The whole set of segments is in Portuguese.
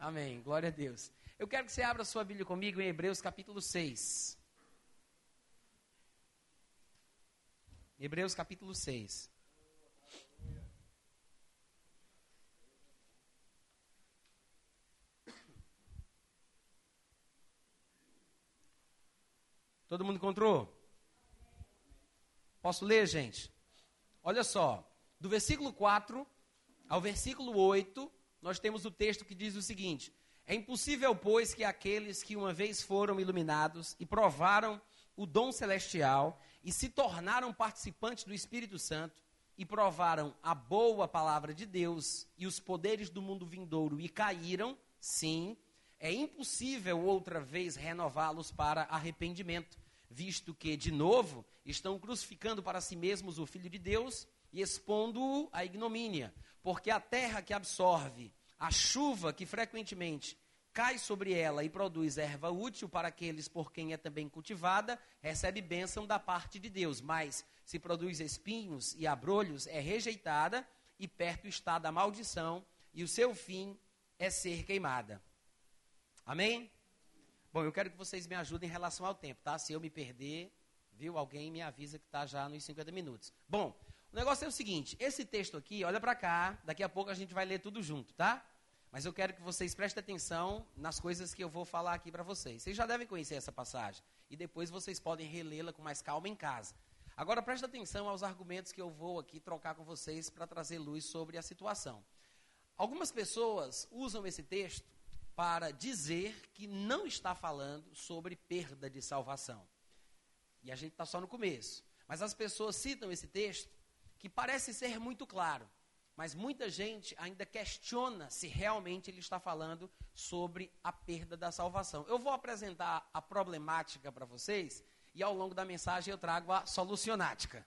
Amém. Glória a Deus. Eu quero que você abra sua Bíblia comigo em Hebreus capítulo 6. Hebreus capítulo 6. Todo mundo encontrou? Posso ler, gente? Olha só, do versículo 4 ao versículo 8, nós temos o texto que diz o seguinte: É impossível, pois, que aqueles que uma vez foram iluminados e provaram o dom celestial e se tornaram participantes do Espírito Santo e provaram a boa palavra de Deus e os poderes do mundo vindouro e caíram, sim, é impossível outra vez renová-los para arrependimento, visto que, de novo, estão crucificando para si mesmos o Filho de Deus e expondo-o à ignomínia, porque a terra que absorve a chuva que frequentemente cai sobre ela e produz erva útil para aqueles por quem é também cultivada, recebe bênção da parte de Deus, mas se produz espinhos e abrolhos, é rejeitada e perto está da maldição, e o seu fim é ser queimada. Amém? Bom, eu quero que vocês me ajudem em relação ao tempo, tá? Se eu me perder, viu? Alguém me avisa que está já nos 50 minutos. Bom, o negócio é o seguinte: esse texto aqui, olha para cá, daqui a pouco a gente vai ler tudo junto, tá? Mas eu quero que vocês prestem atenção nas coisas que eu vou falar aqui para vocês. Vocês já devem conhecer essa passagem. E depois vocês podem relê-la com mais calma em casa. Agora preste atenção aos argumentos que eu vou aqui trocar com vocês para trazer luz sobre a situação. Algumas pessoas usam esse texto para dizer que não está falando sobre perda de salvação. E a gente está só no começo. Mas as pessoas citam esse texto que parece ser muito claro, mas muita gente ainda questiona se realmente ele está falando sobre a perda da salvação. Eu vou apresentar a problemática para vocês e ao longo da mensagem eu trago a solucionática.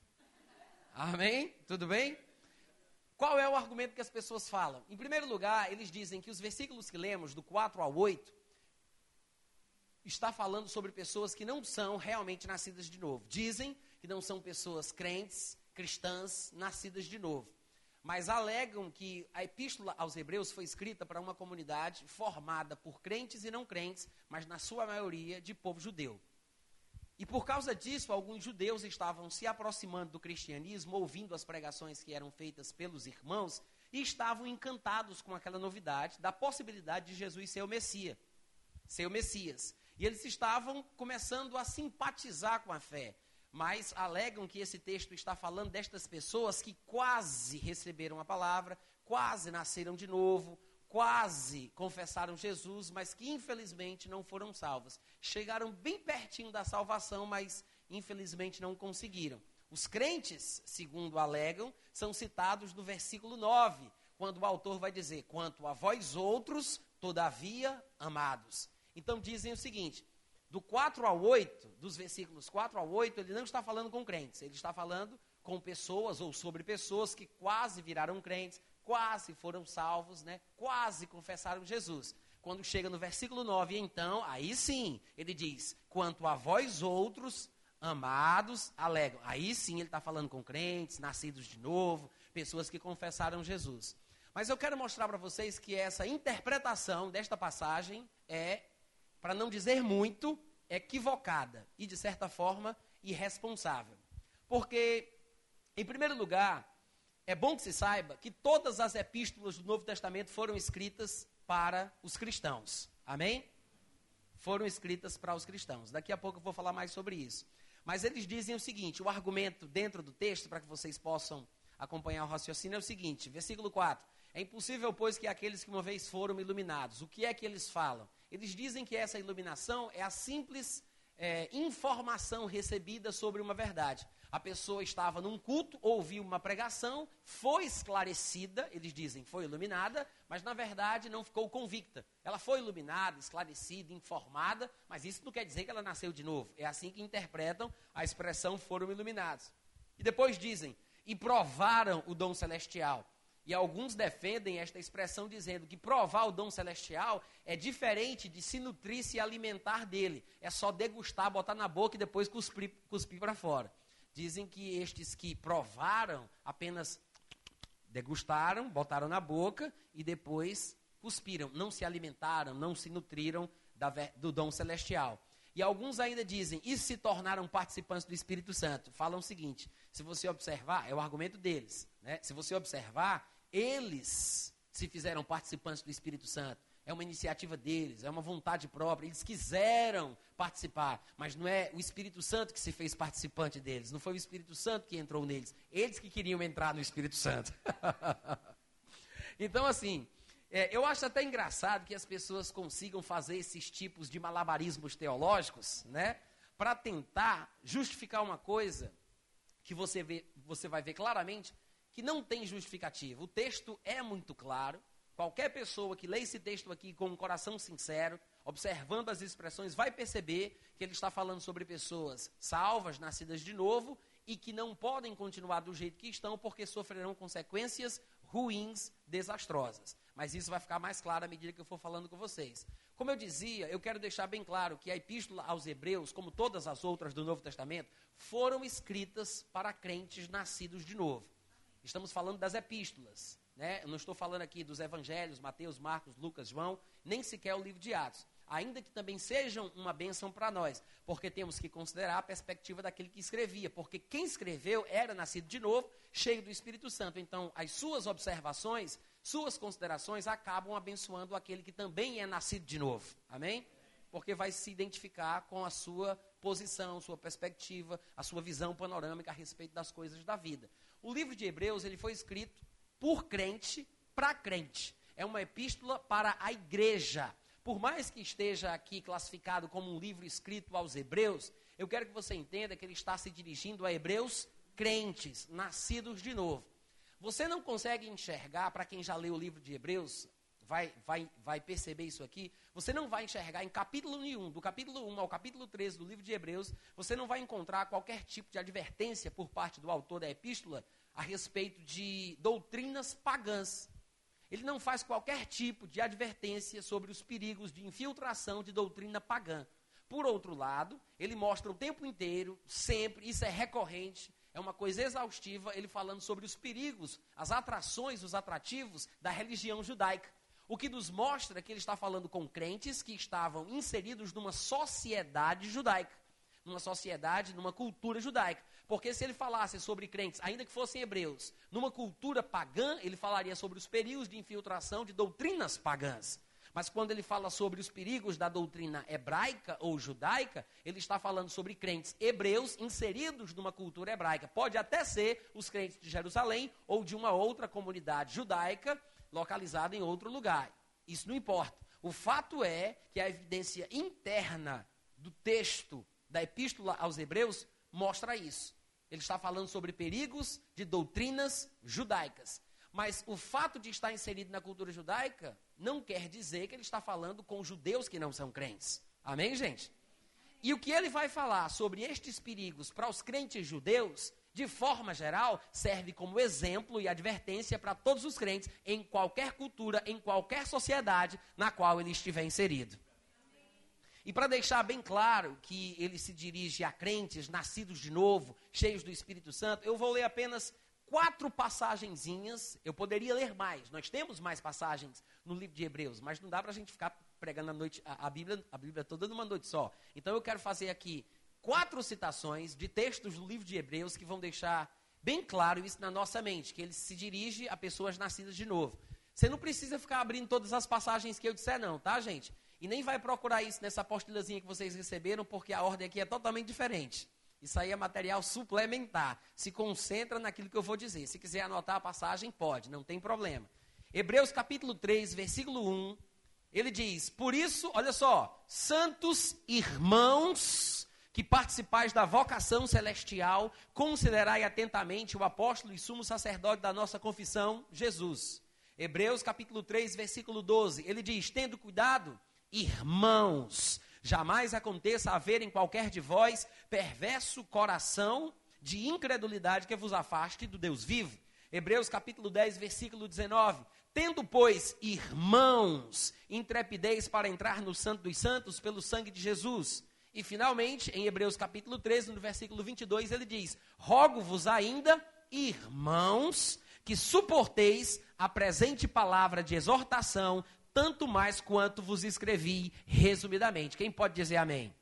Amém? Tudo bem? Qual é o argumento que as pessoas falam? Em primeiro lugar, eles dizem que os versículos que lemos, do 4 ao 8, está falando sobre pessoas que não são realmente nascidas de novo. Dizem que não são pessoas crentes, cristãs nascidas de novo. Mas alegam que a epístola aos Hebreus foi escrita para uma comunidade formada por crentes e não crentes, mas na sua maioria de povo judeu. E por causa disso, alguns judeus estavam se aproximando do cristianismo, ouvindo as pregações que eram feitas pelos irmãos, e estavam encantados com aquela novidade da possibilidade de Jesus ser o Messias. Ser o Messias. E eles estavam começando a simpatizar com a fé mas alegam que esse texto está falando destas pessoas que quase receberam a palavra, quase nasceram de novo, quase confessaram Jesus, mas que infelizmente não foram salvas. Chegaram bem pertinho da salvação, mas infelizmente não conseguiram. Os crentes, segundo alegam, são citados no versículo 9, quando o autor vai dizer: Quanto a vós outros, todavia amados. Então dizem o seguinte: do 4 ao 8, dos versículos 4 ao 8, ele não está falando com crentes, ele está falando com pessoas ou sobre pessoas que quase viraram crentes, quase foram salvos, né? quase confessaram Jesus. Quando chega no versículo 9, então, aí sim, ele diz: Quanto a vós outros, amados, alegam. Aí sim ele está falando com crentes, nascidos de novo, pessoas que confessaram Jesus. Mas eu quero mostrar para vocês que essa interpretação desta passagem é para não dizer muito, equivocada e, de certa forma, irresponsável. Porque, em primeiro lugar, é bom que se saiba que todas as epístolas do Novo Testamento foram escritas para os cristãos. Amém? Foram escritas para os cristãos. Daqui a pouco eu vou falar mais sobre isso. Mas eles dizem o seguinte: o argumento dentro do texto, para que vocês possam acompanhar o raciocínio, é o seguinte: versículo 4. É impossível, pois, que aqueles que uma vez foram iluminados, o que é que eles falam? Eles dizem que essa iluminação é a simples é, informação recebida sobre uma verdade. A pessoa estava num culto, ouviu uma pregação, foi esclarecida, eles dizem, foi iluminada, mas na verdade não ficou convicta. Ela foi iluminada, esclarecida, informada, mas isso não quer dizer que ela nasceu de novo. É assim que interpretam a expressão foram iluminados. E depois dizem, e provaram o dom celestial. E alguns defendem esta expressão dizendo que provar o dom celestial é diferente de se nutrir, se alimentar dele. É só degustar, botar na boca e depois cuspir, cuspir para fora. Dizem que estes que provaram apenas degustaram, botaram na boca e depois cuspiram, não se alimentaram, não se nutriram da, do dom celestial. E alguns ainda dizem, e se tornaram participantes do Espírito Santo. Falam o seguinte: se você observar, é o argumento deles, né? se você observar, eles se fizeram participantes do Espírito Santo. É uma iniciativa deles, é uma vontade própria. Eles quiseram participar, mas não é o Espírito Santo que se fez participante deles. Não foi o Espírito Santo que entrou neles. Eles que queriam entrar no Espírito Santo. então, assim, é, eu acho até engraçado que as pessoas consigam fazer esses tipos de malabarismos teológicos, né? Para tentar justificar uma coisa que você, vê, você vai ver claramente que não tem justificativa. O texto é muito claro Qualquer pessoa que lê esse texto aqui com um coração sincero, observando as expressões, vai perceber que ele está falando sobre pessoas salvas, nascidas de novo e que não podem continuar do jeito que estão porque sofrerão consequências ruins, desastrosas. Mas isso vai ficar mais claro à medida que eu for falando com vocês. Como eu dizia, eu quero deixar bem claro que a epístola aos Hebreus, como todas as outras do Novo Testamento, foram escritas para crentes nascidos de novo. Estamos falando das epístolas. Né? Eu não estou falando aqui dos evangelhos, Mateus, Marcos, Lucas, João, nem sequer o livro de Atos. Ainda que também sejam uma bênção para nós, porque temos que considerar a perspectiva daquele que escrevia, porque quem escreveu era nascido de novo, cheio do Espírito Santo. Então, as suas observações, suas considerações acabam abençoando aquele que também é nascido de novo. Amém? Porque vai se identificar com a sua posição, sua perspectiva, a sua visão panorâmica a respeito das coisas da vida. O livro de Hebreus, ele foi escrito por crente para crente. É uma epístola para a igreja. Por mais que esteja aqui classificado como um livro escrito aos hebreus, eu quero que você entenda que ele está se dirigindo a hebreus crentes, nascidos de novo. Você não consegue enxergar, para quem já leu o livro de Hebreus, vai, vai, vai perceber isso aqui, você não vai enxergar em capítulo nenhum, do capítulo 1 ao capítulo 13 do livro de Hebreus, você não vai encontrar qualquer tipo de advertência por parte do autor da epístola a respeito de doutrinas pagãs. Ele não faz qualquer tipo de advertência sobre os perigos de infiltração de doutrina pagã. Por outro lado, ele mostra o tempo inteiro, sempre, isso é recorrente, é uma coisa exaustiva, ele falando sobre os perigos, as atrações, os atrativos da religião judaica. O que nos mostra que ele está falando com crentes que estavam inseridos numa sociedade judaica, numa sociedade, numa cultura judaica. Porque se ele falasse sobre crentes, ainda que fossem hebreus, numa cultura pagã, ele falaria sobre os perigos de infiltração de doutrinas pagãs. Mas quando ele fala sobre os perigos da doutrina hebraica ou judaica, ele está falando sobre crentes hebreus inseridos numa cultura hebraica. Pode até ser os crentes de Jerusalém ou de uma outra comunidade judaica localizada em outro lugar. Isso não importa. O fato é que a evidência interna do texto da epístola aos Hebreus mostra isso. Ele está falando sobre perigos de doutrinas judaicas. Mas o fato de estar inserido na cultura judaica não quer dizer que ele está falando com judeus que não são crentes. Amém, gente? E o que ele vai falar sobre estes perigos para os crentes judeus, de forma geral, serve como exemplo e advertência para todos os crentes em qualquer cultura, em qualquer sociedade na qual ele estiver inserido. E para deixar bem claro que ele se dirige a crentes nascidos de novo, cheios do Espírito Santo, eu vou ler apenas quatro passagenzinhas. Eu poderia ler mais. Nós temos mais passagens no livro de Hebreus, mas não dá para a gente ficar pregando a, noite, a, a, Bíblia, a Bíblia toda numa noite só. Então eu quero fazer aqui quatro citações de textos do livro de Hebreus que vão deixar bem claro isso na nossa mente, que ele se dirige a pessoas nascidas de novo. Você não precisa ficar abrindo todas as passagens que eu disser, não, tá, gente? E nem vai procurar isso nessa apostilazinha que vocês receberam, porque a ordem aqui é totalmente diferente. Isso aí é material suplementar. Se concentra naquilo que eu vou dizer. Se quiser anotar a passagem, pode, não tem problema. Hebreus capítulo 3, versículo 1, ele diz: Por isso, olha só, santos irmãos que participais da vocação celestial, considerai atentamente o apóstolo e sumo sacerdote da nossa confissão, Jesus. Hebreus capítulo 3, versículo 12, ele diz: Tendo cuidado irmãos. Jamais aconteça haver em qualquer de vós perverso coração de incredulidade que vos afaste do Deus vivo. Hebreus capítulo 10, versículo 19. Tendo, pois, irmãos, intrepidez para entrar no Santo dos Santos pelo sangue de Jesus. E finalmente, em Hebreus capítulo 13, no versículo 22, ele diz: Rogo-vos ainda, irmãos, que suporteis a presente palavra de exortação, tanto mais quanto vos escrevi resumidamente. Quem pode dizer amém?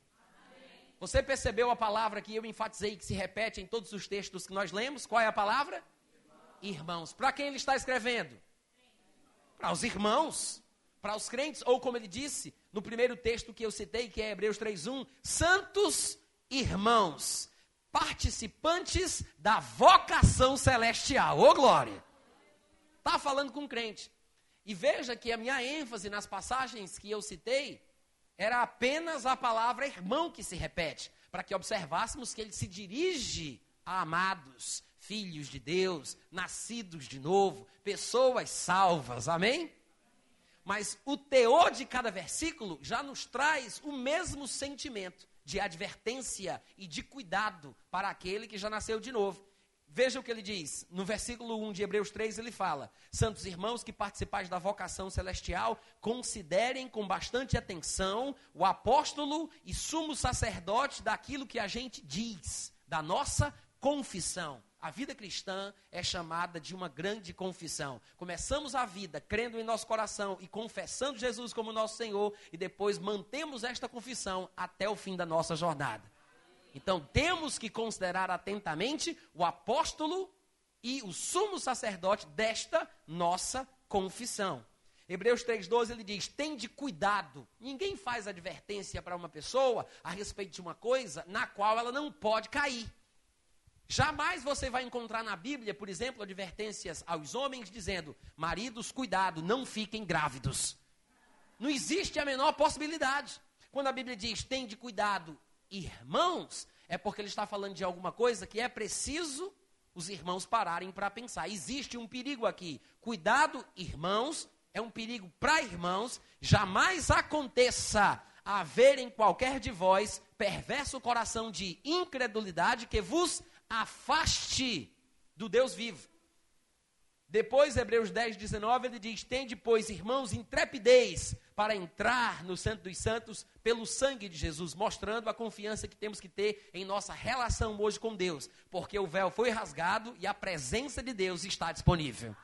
amém? Você percebeu a palavra que eu enfatizei que se repete em todos os textos que nós lemos? Qual é a palavra? Irmãos. irmãos. Para quem ele está escrevendo? Para os irmãos, para os crentes, ou como ele disse no primeiro texto que eu citei, que é Hebreus 3:1, santos irmãos, participantes da vocação celestial. Ô glória! Está falando com crente. E veja que a minha ênfase nas passagens que eu citei era apenas a palavra irmão que se repete, para que observássemos que ele se dirige a amados, filhos de Deus, nascidos de novo, pessoas salvas. Amém? Mas o teor de cada versículo já nos traz o mesmo sentimento de advertência e de cuidado para aquele que já nasceu de novo. Veja o que ele diz. No versículo 1 de Hebreus 3, ele fala: Santos irmãos que participais da vocação celestial, considerem com bastante atenção o apóstolo e sumo sacerdote daquilo que a gente diz, da nossa confissão. A vida cristã é chamada de uma grande confissão. Começamos a vida crendo em nosso coração e confessando Jesus como nosso Senhor, e depois mantemos esta confissão até o fim da nossa jornada. Então temos que considerar atentamente o apóstolo e o sumo sacerdote desta nossa confissão. Hebreus 3,12 ele diz: Tende cuidado. Ninguém faz advertência para uma pessoa a respeito de uma coisa na qual ela não pode cair. Jamais você vai encontrar na Bíblia, por exemplo, advertências aos homens dizendo: maridos, cuidado, não fiquem grávidos. Não existe a menor possibilidade. Quando a Bíblia diz tem de cuidado, irmãos, é porque ele está falando de alguma coisa que é preciso os irmãos pararem para pensar. Existe um perigo aqui. Cuidado, irmãos, é um perigo para irmãos. Jamais aconteça haver em qualquer de vós perverso coração de incredulidade que vos afaste do Deus vivo. Depois, Hebreus 10, 19, ele diz: Tende, pois, irmãos, intrepidez para entrar no Santo dos Santos pelo sangue de Jesus, mostrando a confiança que temos que ter em nossa relação hoje com Deus, porque o véu foi rasgado e a presença de Deus está disponível.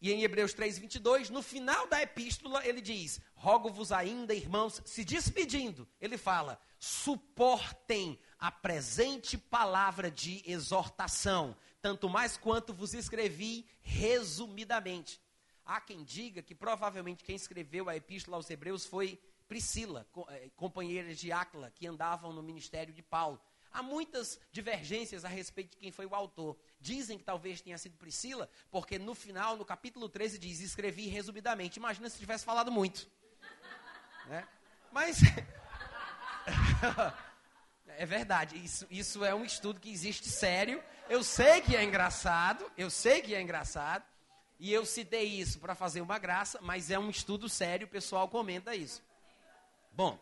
E em Hebreus 3, 22, no final da epístola, ele diz: Rogo-vos ainda, irmãos, se despedindo, ele fala: suportem a presente palavra de exortação, tanto mais quanto vos escrevi resumidamente. Há quem diga que provavelmente quem escreveu a epístola aos Hebreus foi Priscila, eh, companheira de Áquila, que andavam no ministério de Paulo. Há muitas divergências a respeito de quem foi o autor. Dizem que talvez tenha sido Priscila, porque no final, no capítulo 13, diz: Escrevi resumidamente. Imagina se tivesse falado muito. Né? Mas. É verdade, isso, isso é um estudo que existe sério. Eu sei que é engraçado, eu sei que é engraçado, e eu citei isso para fazer uma graça, mas é um estudo sério, o pessoal comenta isso. Bom,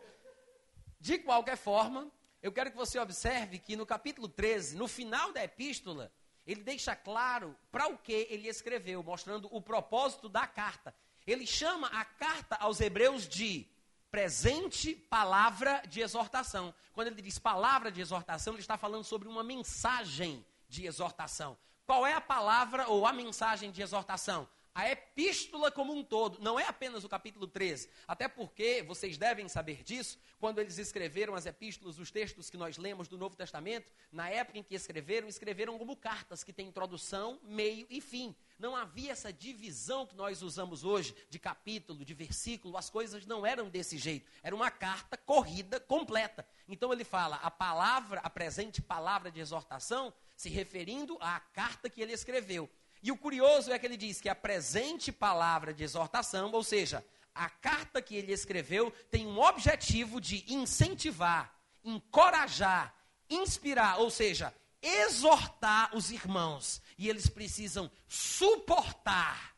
de qualquer forma, eu quero que você observe que no capítulo 13, no final da epístola, ele deixa claro para o que ele escreveu, mostrando o propósito da carta. Ele chama a carta aos Hebreus de presente palavra de exortação. Quando ele diz palavra de exortação, ele está falando sobre uma mensagem de exortação. Qual é a palavra ou a mensagem de exortação? A epístola como um todo, não é apenas o capítulo 13. Até porque, vocês devem saber disso, quando eles escreveram as epístolas, os textos que nós lemos do Novo Testamento, na época em que escreveram, escreveram como cartas, que têm introdução, meio e fim. Não havia essa divisão que nós usamos hoje, de capítulo, de versículo, as coisas não eram desse jeito. Era uma carta corrida, completa. Então ele fala a palavra, a presente palavra de exortação, se referindo à carta que ele escreveu. E o curioso é que ele diz que a presente palavra de exortação, ou seja, a carta que ele escreveu, tem um objetivo de incentivar, encorajar, inspirar, ou seja, exortar os irmãos. E eles precisam suportar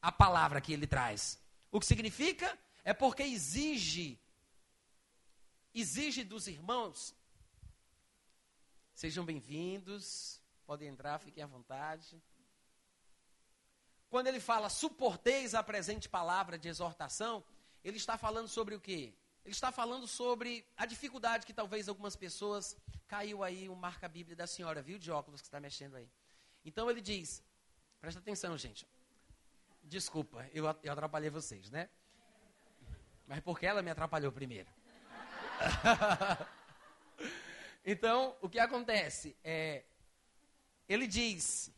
a palavra que ele traz. O que significa? É porque exige exige dos irmãos. Sejam bem-vindos, podem entrar, fiquem à vontade. Quando ele fala suporteis a presente palavra de exortação, ele está falando sobre o quê? Ele está falando sobre a dificuldade que talvez algumas pessoas caiu aí o marca Bíblia da senhora, viu de óculos que está mexendo aí. Então ele diz, presta atenção, gente. Desculpa, eu, eu atrapalhei vocês, né? Mas porque ela me atrapalhou primeiro. então, o que acontece? É, ele diz: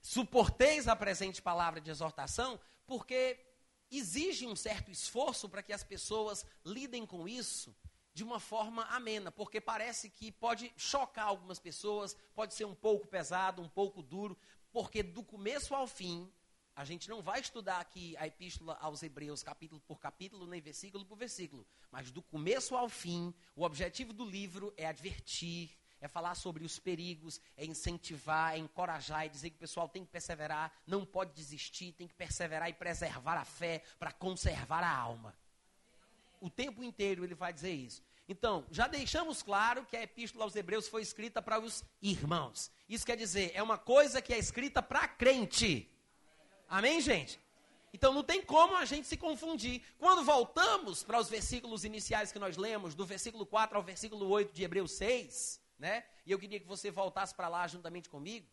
suporteis a presente palavra de exortação, porque exige um certo esforço para que as pessoas lidem com isso de uma forma amena, porque parece que pode chocar algumas pessoas, pode ser um pouco pesado, um pouco duro, porque do começo ao fim, a gente não vai estudar aqui a epístola aos Hebreus, capítulo por capítulo, nem versículo por versículo, mas do começo ao fim, o objetivo do livro é advertir, é falar sobre os perigos, é incentivar, é encorajar, é dizer que o pessoal tem que perseverar, não pode desistir, tem que perseverar e preservar a fé para conservar a alma. O tempo inteiro ele vai dizer isso. Então, já deixamos claro que a epístola aos Hebreus foi escrita para os irmãos. Isso quer dizer, é uma coisa que é escrita para crente. Amém, gente? Então não tem como a gente se confundir. Quando voltamos para os versículos iniciais que nós lemos, do versículo 4 ao versículo 8 de Hebreus 6, né? E eu queria que você voltasse para lá juntamente comigo.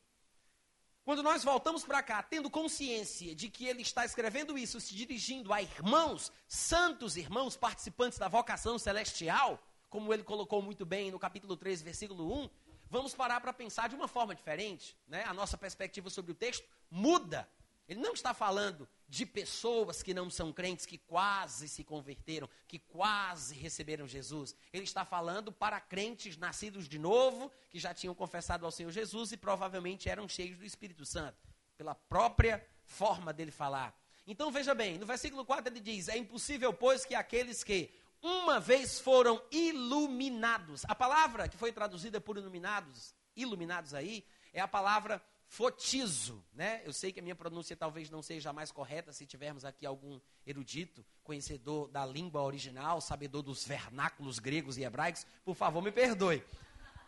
Quando nós voltamos para cá, tendo consciência de que ele está escrevendo isso, se dirigindo a irmãos, santos irmãos, participantes da vocação celestial, como ele colocou muito bem no capítulo 3, versículo 1, vamos parar para pensar de uma forma diferente. Né? A nossa perspectiva sobre o texto muda. Ele não está falando de pessoas que não são crentes, que quase se converteram, que quase receberam Jesus. Ele está falando para crentes nascidos de novo, que já tinham confessado ao Senhor Jesus e provavelmente eram cheios do Espírito Santo, pela própria forma dele falar. Então veja bem, no versículo 4 ele diz: É impossível, pois, que aqueles que uma vez foram iluminados. A palavra que foi traduzida por iluminados, iluminados aí, é a palavra fotizo, né? Eu sei que a minha pronúncia talvez não seja a mais correta se tivermos aqui algum erudito, conhecedor da língua original, sabedor dos vernáculos gregos e hebraicos, por favor, me perdoe.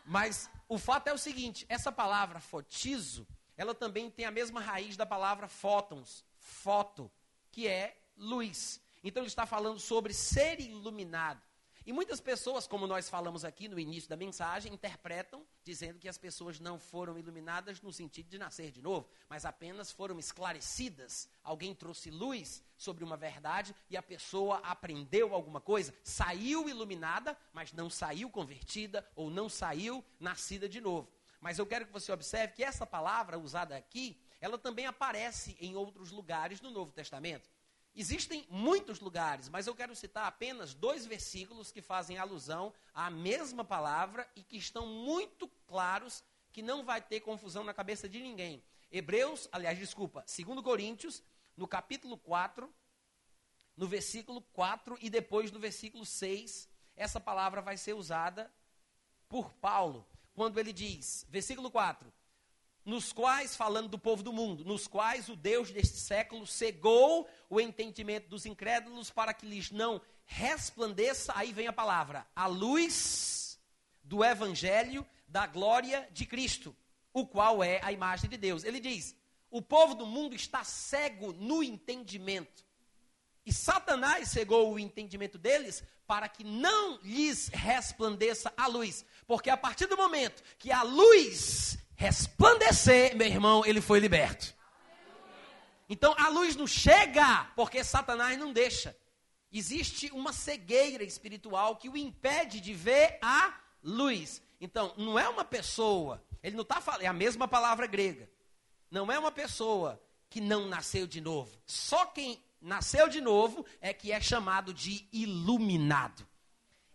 Mas o fato é o seguinte, essa palavra fotizo, ela também tem a mesma raiz da palavra fótons, foto, que é luz. Então ele está falando sobre ser iluminado. E muitas pessoas, como nós falamos aqui no início da mensagem, interpretam dizendo que as pessoas não foram iluminadas no sentido de nascer de novo, mas apenas foram esclarecidas. Alguém trouxe luz sobre uma verdade e a pessoa aprendeu alguma coisa, saiu iluminada, mas não saiu convertida ou não saiu nascida de novo. Mas eu quero que você observe que essa palavra usada aqui, ela também aparece em outros lugares no Novo Testamento. Existem muitos lugares, mas eu quero citar apenas dois versículos que fazem alusão à mesma palavra e que estão muito claros que não vai ter confusão na cabeça de ninguém. Hebreus, aliás, desculpa, 2 Coríntios, no capítulo 4, no versículo 4 e depois no versículo 6, essa palavra vai ser usada por Paulo, quando ele diz, versículo 4: nos quais, falando do povo do mundo, nos quais o Deus deste século cegou o entendimento dos incrédulos para que lhes não resplandeça, aí vem a palavra, a luz do evangelho da glória de Cristo, o qual é a imagem de Deus. Ele diz: o povo do mundo está cego no entendimento. E Satanás cegou o entendimento deles para que não lhes resplandeça a luz. Porque a partir do momento que a luz resplandecer, meu irmão, ele foi liberto. Então a luz não chega porque Satanás não deixa. Existe uma cegueira espiritual que o impede de ver a luz. Então, não é uma pessoa, ele não está falando, é a mesma palavra grega. Não é uma pessoa que não nasceu de novo. Só quem nasceu de novo é que é chamado de iluminado.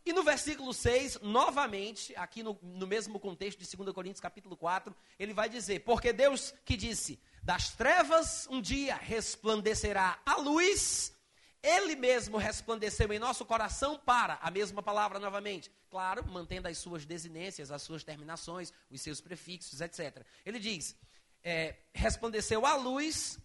E no versículo 6, novamente, aqui no, no, mesmo contexto de 2 Coríntios capítulo 4, ele vai dizer, porque Deus que disse, das trevas um dia resplandecerá a luz, ele mesmo resplandeceu em nosso coração para, a mesma palavra novamente, claro, mantendo as suas desinências, as suas terminações, os seus prefixos, etc. Ele diz, é, resplandeceu a luz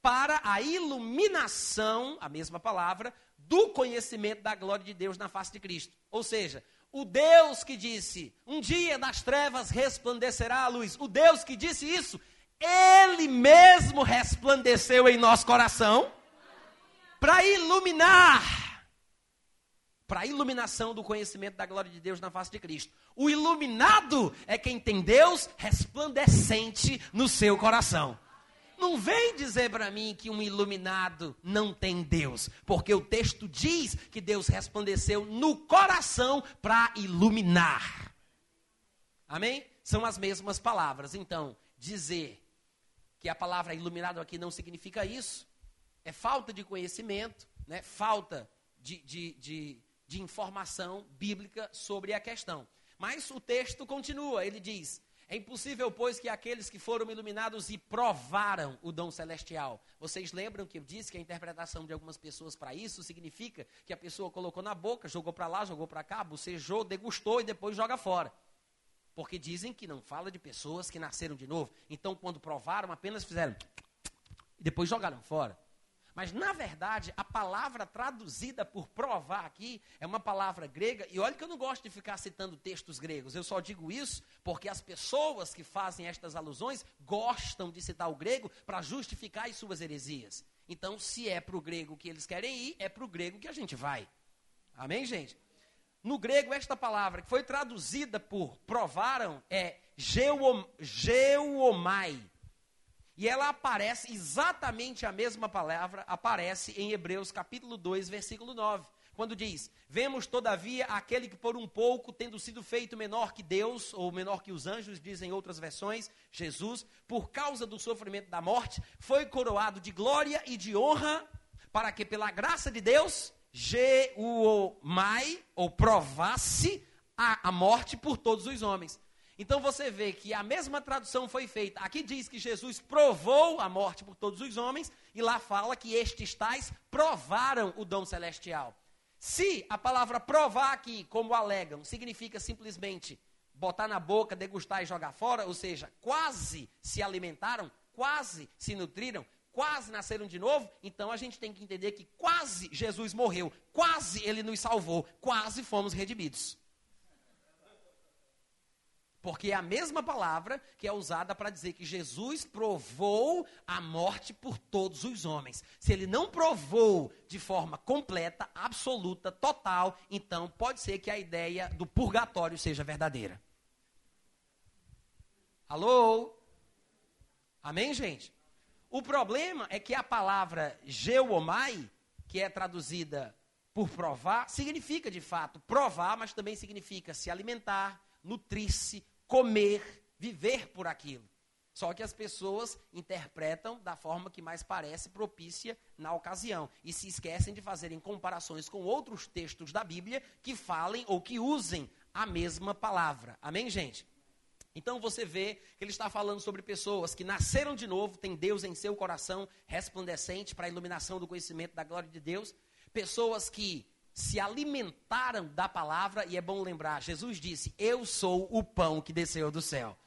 para a iluminação, a mesma palavra, do conhecimento da glória de Deus na face de Cristo. Ou seja, o Deus que disse: Um dia das trevas resplandecerá a luz. O Deus que disse isso, ele mesmo resplandeceu em nosso coração para iluminar para a iluminação do conhecimento da glória de Deus na face de Cristo. O iluminado é quem tem Deus resplandecente no seu coração. Não vem dizer para mim que um iluminado não tem Deus, porque o texto diz que Deus resplandeceu no coração para iluminar. Amém? São as mesmas palavras. Então, dizer que a palavra iluminado aqui não significa isso é falta de conhecimento, né? falta de, de, de, de informação bíblica sobre a questão. Mas o texto continua, ele diz: é impossível, pois, que aqueles que foram iluminados e provaram o dom celestial. Vocês lembram que eu disse que a interpretação de algumas pessoas para isso significa que a pessoa colocou na boca, jogou para lá, jogou para cá, bocejou, degustou e depois joga fora. Porque dizem que não fala de pessoas que nasceram de novo. Então, quando provaram, apenas fizeram e depois jogaram fora. Mas, na verdade, a palavra traduzida por provar aqui é uma palavra grega. E olha que eu não gosto de ficar citando textos gregos. Eu só digo isso porque as pessoas que fazem estas alusões gostam de citar o grego para justificar as suas heresias. Então, se é para o grego que eles querem ir, é para o grego que a gente vai. Amém, gente? No grego, esta palavra que foi traduzida por provaram é geomai e ela aparece, exatamente a mesma palavra, aparece em Hebreus capítulo 2, versículo 9. Quando diz: Vemos, todavia, aquele que por um pouco, tendo sido feito menor que Deus, ou menor que os anjos, dizem outras versões, Jesus, por causa do sofrimento da morte, foi coroado de glória e de honra, para que pela graça de Deus, Jeumai, ou provasse a, a morte por todos os homens. Então você vê que a mesma tradução foi feita. Aqui diz que Jesus provou a morte por todos os homens, e lá fala que estes tais provaram o dom celestial. Se a palavra provar aqui, como alegam, significa simplesmente botar na boca, degustar e jogar fora, ou seja, quase se alimentaram, quase se nutriram, quase nasceram de novo, então a gente tem que entender que quase Jesus morreu, quase ele nos salvou, quase fomos redimidos. Porque é a mesma palavra que é usada para dizer que Jesus provou a morte por todos os homens. Se ele não provou de forma completa, absoluta, total, então pode ser que a ideia do purgatório seja verdadeira. Alô? Amém, gente? O problema é que a palavra geomai, que é traduzida por provar, significa de fato provar, mas também significa se alimentar, nutrir-se, comer, viver por aquilo. Só que as pessoas interpretam da forma que mais parece propícia na ocasião e se esquecem de fazerem comparações com outros textos da Bíblia que falem ou que usem a mesma palavra. Amém, gente? Então você vê que ele está falando sobre pessoas que nasceram de novo, têm Deus em seu coração resplandecente para a iluminação do conhecimento da glória de Deus, pessoas que se alimentaram da palavra, e é bom lembrar, Jesus disse: Eu sou o pão que desceu do céu.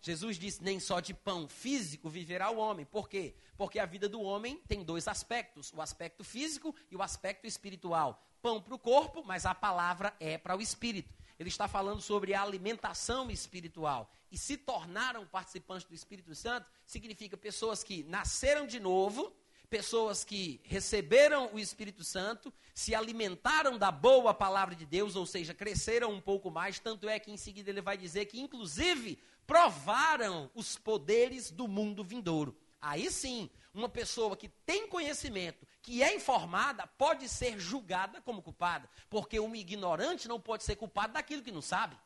Jesus disse: nem só de pão físico viverá o homem. Por quê? Porque a vida do homem tem dois aspectos: o aspecto físico e o aspecto espiritual. Pão para o corpo, mas a palavra é para o espírito. Ele está falando sobre a alimentação espiritual. E se tornaram participantes do Espírito Santo, significa pessoas que nasceram de novo, pessoas que receberam o Espírito Santo, se alimentaram da boa palavra de Deus, ou seja, cresceram um pouco mais, tanto é que em seguida ele vai dizer que, inclusive, provaram os poderes do mundo vindouro. Aí sim, uma pessoa que tem conhecimento, que é informada, pode ser julgada como culpada, porque um ignorante não pode ser culpado daquilo que não sabe.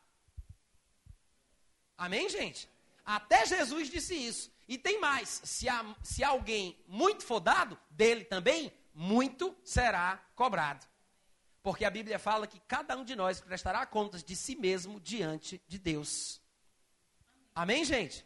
Amém, gente? Até Jesus disse isso. E tem mais: se, há, se alguém muito for dado, dele também, muito será cobrado. Porque a Bíblia fala que cada um de nós prestará contas de si mesmo diante de Deus. Amém, gente?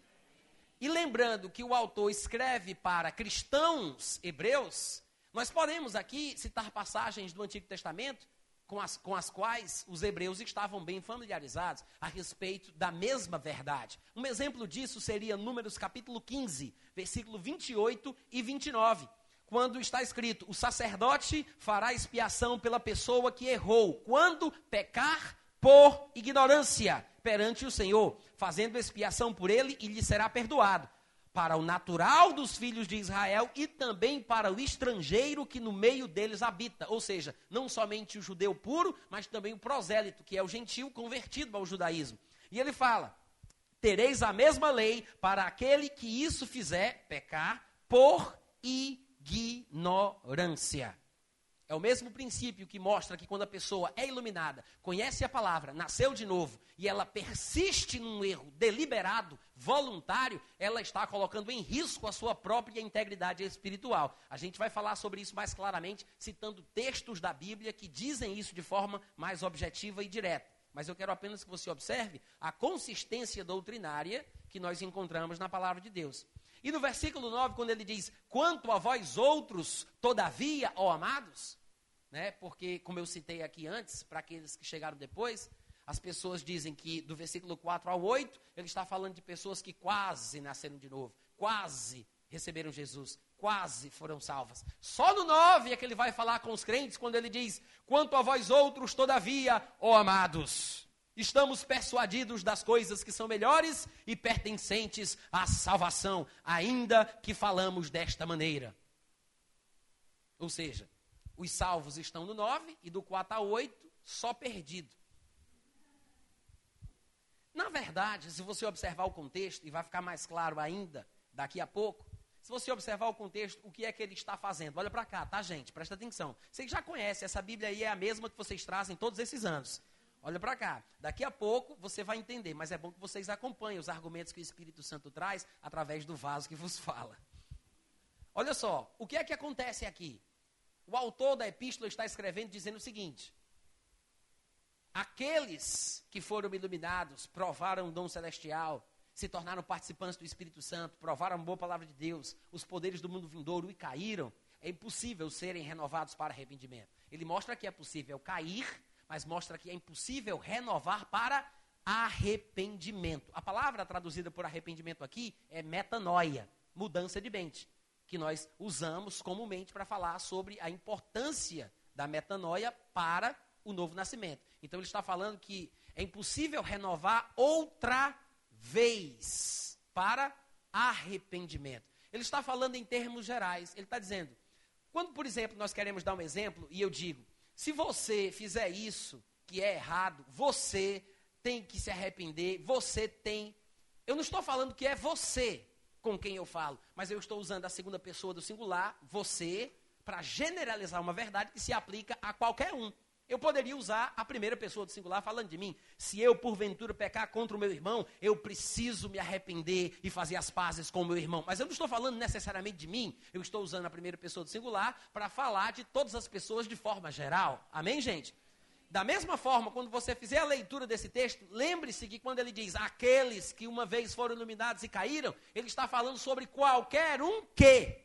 E lembrando que o autor escreve para cristãos hebreus, nós podemos aqui citar passagens do Antigo Testamento com as, com as quais os hebreus estavam bem familiarizados a respeito da mesma verdade. Um exemplo disso seria Números capítulo 15, versículo 28 e 29, quando está escrito: O sacerdote fará expiação pela pessoa que errou, quando pecar por ignorância perante o Senhor, fazendo expiação por ele e lhe será perdoado para o natural dos filhos de Israel e também para o estrangeiro que no meio deles habita. Ou seja, não somente o judeu puro, mas também o prosélito, que é o gentil convertido ao judaísmo. E ele fala: Tereis a mesma lei para aquele que isso fizer pecar por ignorância. É o mesmo princípio que mostra que quando a pessoa é iluminada, conhece a palavra, nasceu de novo e ela persiste num erro deliberado, voluntário, ela está colocando em risco a sua própria integridade espiritual. A gente vai falar sobre isso mais claramente, citando textos da Bíblia que dizem isso de forma mais objetiva e direta. Mas eu quero apenas que você observe a consistência doutrinária que nós encontramos na palavra de Deus. E no versículo 9, quando ele diz: Quanto a vós outros, todavia, ó amados, né? Porque, como eu citei aqui antes, para aqueles que chegaram depois, as pessoas dizem que do versículo 4 ao 8, ele está falando de pessoas que quase nasceram de novo, quase receberam Jesus, quase foram salvas. Só no 9 é que ele vai falar com os crentes quando ele diz: Quanto a vós outros, todavia, ó amados, estamos persuadidos das coisas que são melhores e pertencentes à salvação, ainda que falamos desta maneira. Ou seja, os salvos estão no 9 e do 4 a 8, só perdido. Na verdade, se você observar o contexto, e vai ficar mais claro ainda daqui a pouco, se você observar o contexto, o que é que ele está fazendo? Olha para cá, tá, gente? Presta atenção. Vocês já conhecem, essa Bíblia aí é a mesma que vocês trazem todos esses anos. Olha para cá. Daqui a pouco você vai entender, mas é bom que vocês acompanhem os argumentos que o Espírito Santo traz através do vaso que vos fala. Olha só, o que é que acontece aqui? O autor da epístola está escrevendo dizendo o seguinte: Aqueles que foram iluminados, provaram o dom celestial, se tornaram participantes do Espírito Santo, provaram a boa palavra de Deus, os poderes do mundo vindouro e caíram, é impossível serem renovados para arrependimento. Ele mostra que é possível cair, mas mostra que é impossível renovar para arrependimento. A palavra traduzida por arrependimento aqui é metanoia, mudança de mente que nós usamos comumente para falar sobre a importância da metanoia para o novo nascimento. Então ele está falando que é impossível renovar outra vez para arrependimento. Ele está falando em termos gerais. Ele está dizendo, quando, por exemplo, nós queremos dar um exemplo, e eu digo, se você fizer isso que é errado, você tem que se arrepender, você tem. Eu não estou falando que é você, com quem eu falo, mas eu estou usando a segunda pessoa do singular, você, para generalizar uma verdade que se aplica a qualquer um. Eu poderia usar a primeira pessoa do singular falando de mim. Se eu, porventura, pecar contra o meu irmão, eu preciso me arrepender e fazer as pazes com o meu irmão. Mas eu não estou falando necessariamente de mim. Eu estou usando a primeira pessoa do singular para falar de todas as pessoas de forma geral. Amém, gente? Da mesma forma, quando você fizer a leitura desse texto, lembre-se que quando ele diz aqueles que uma vez foram iluminados e caíram, ele está falando sobre qualquer um que.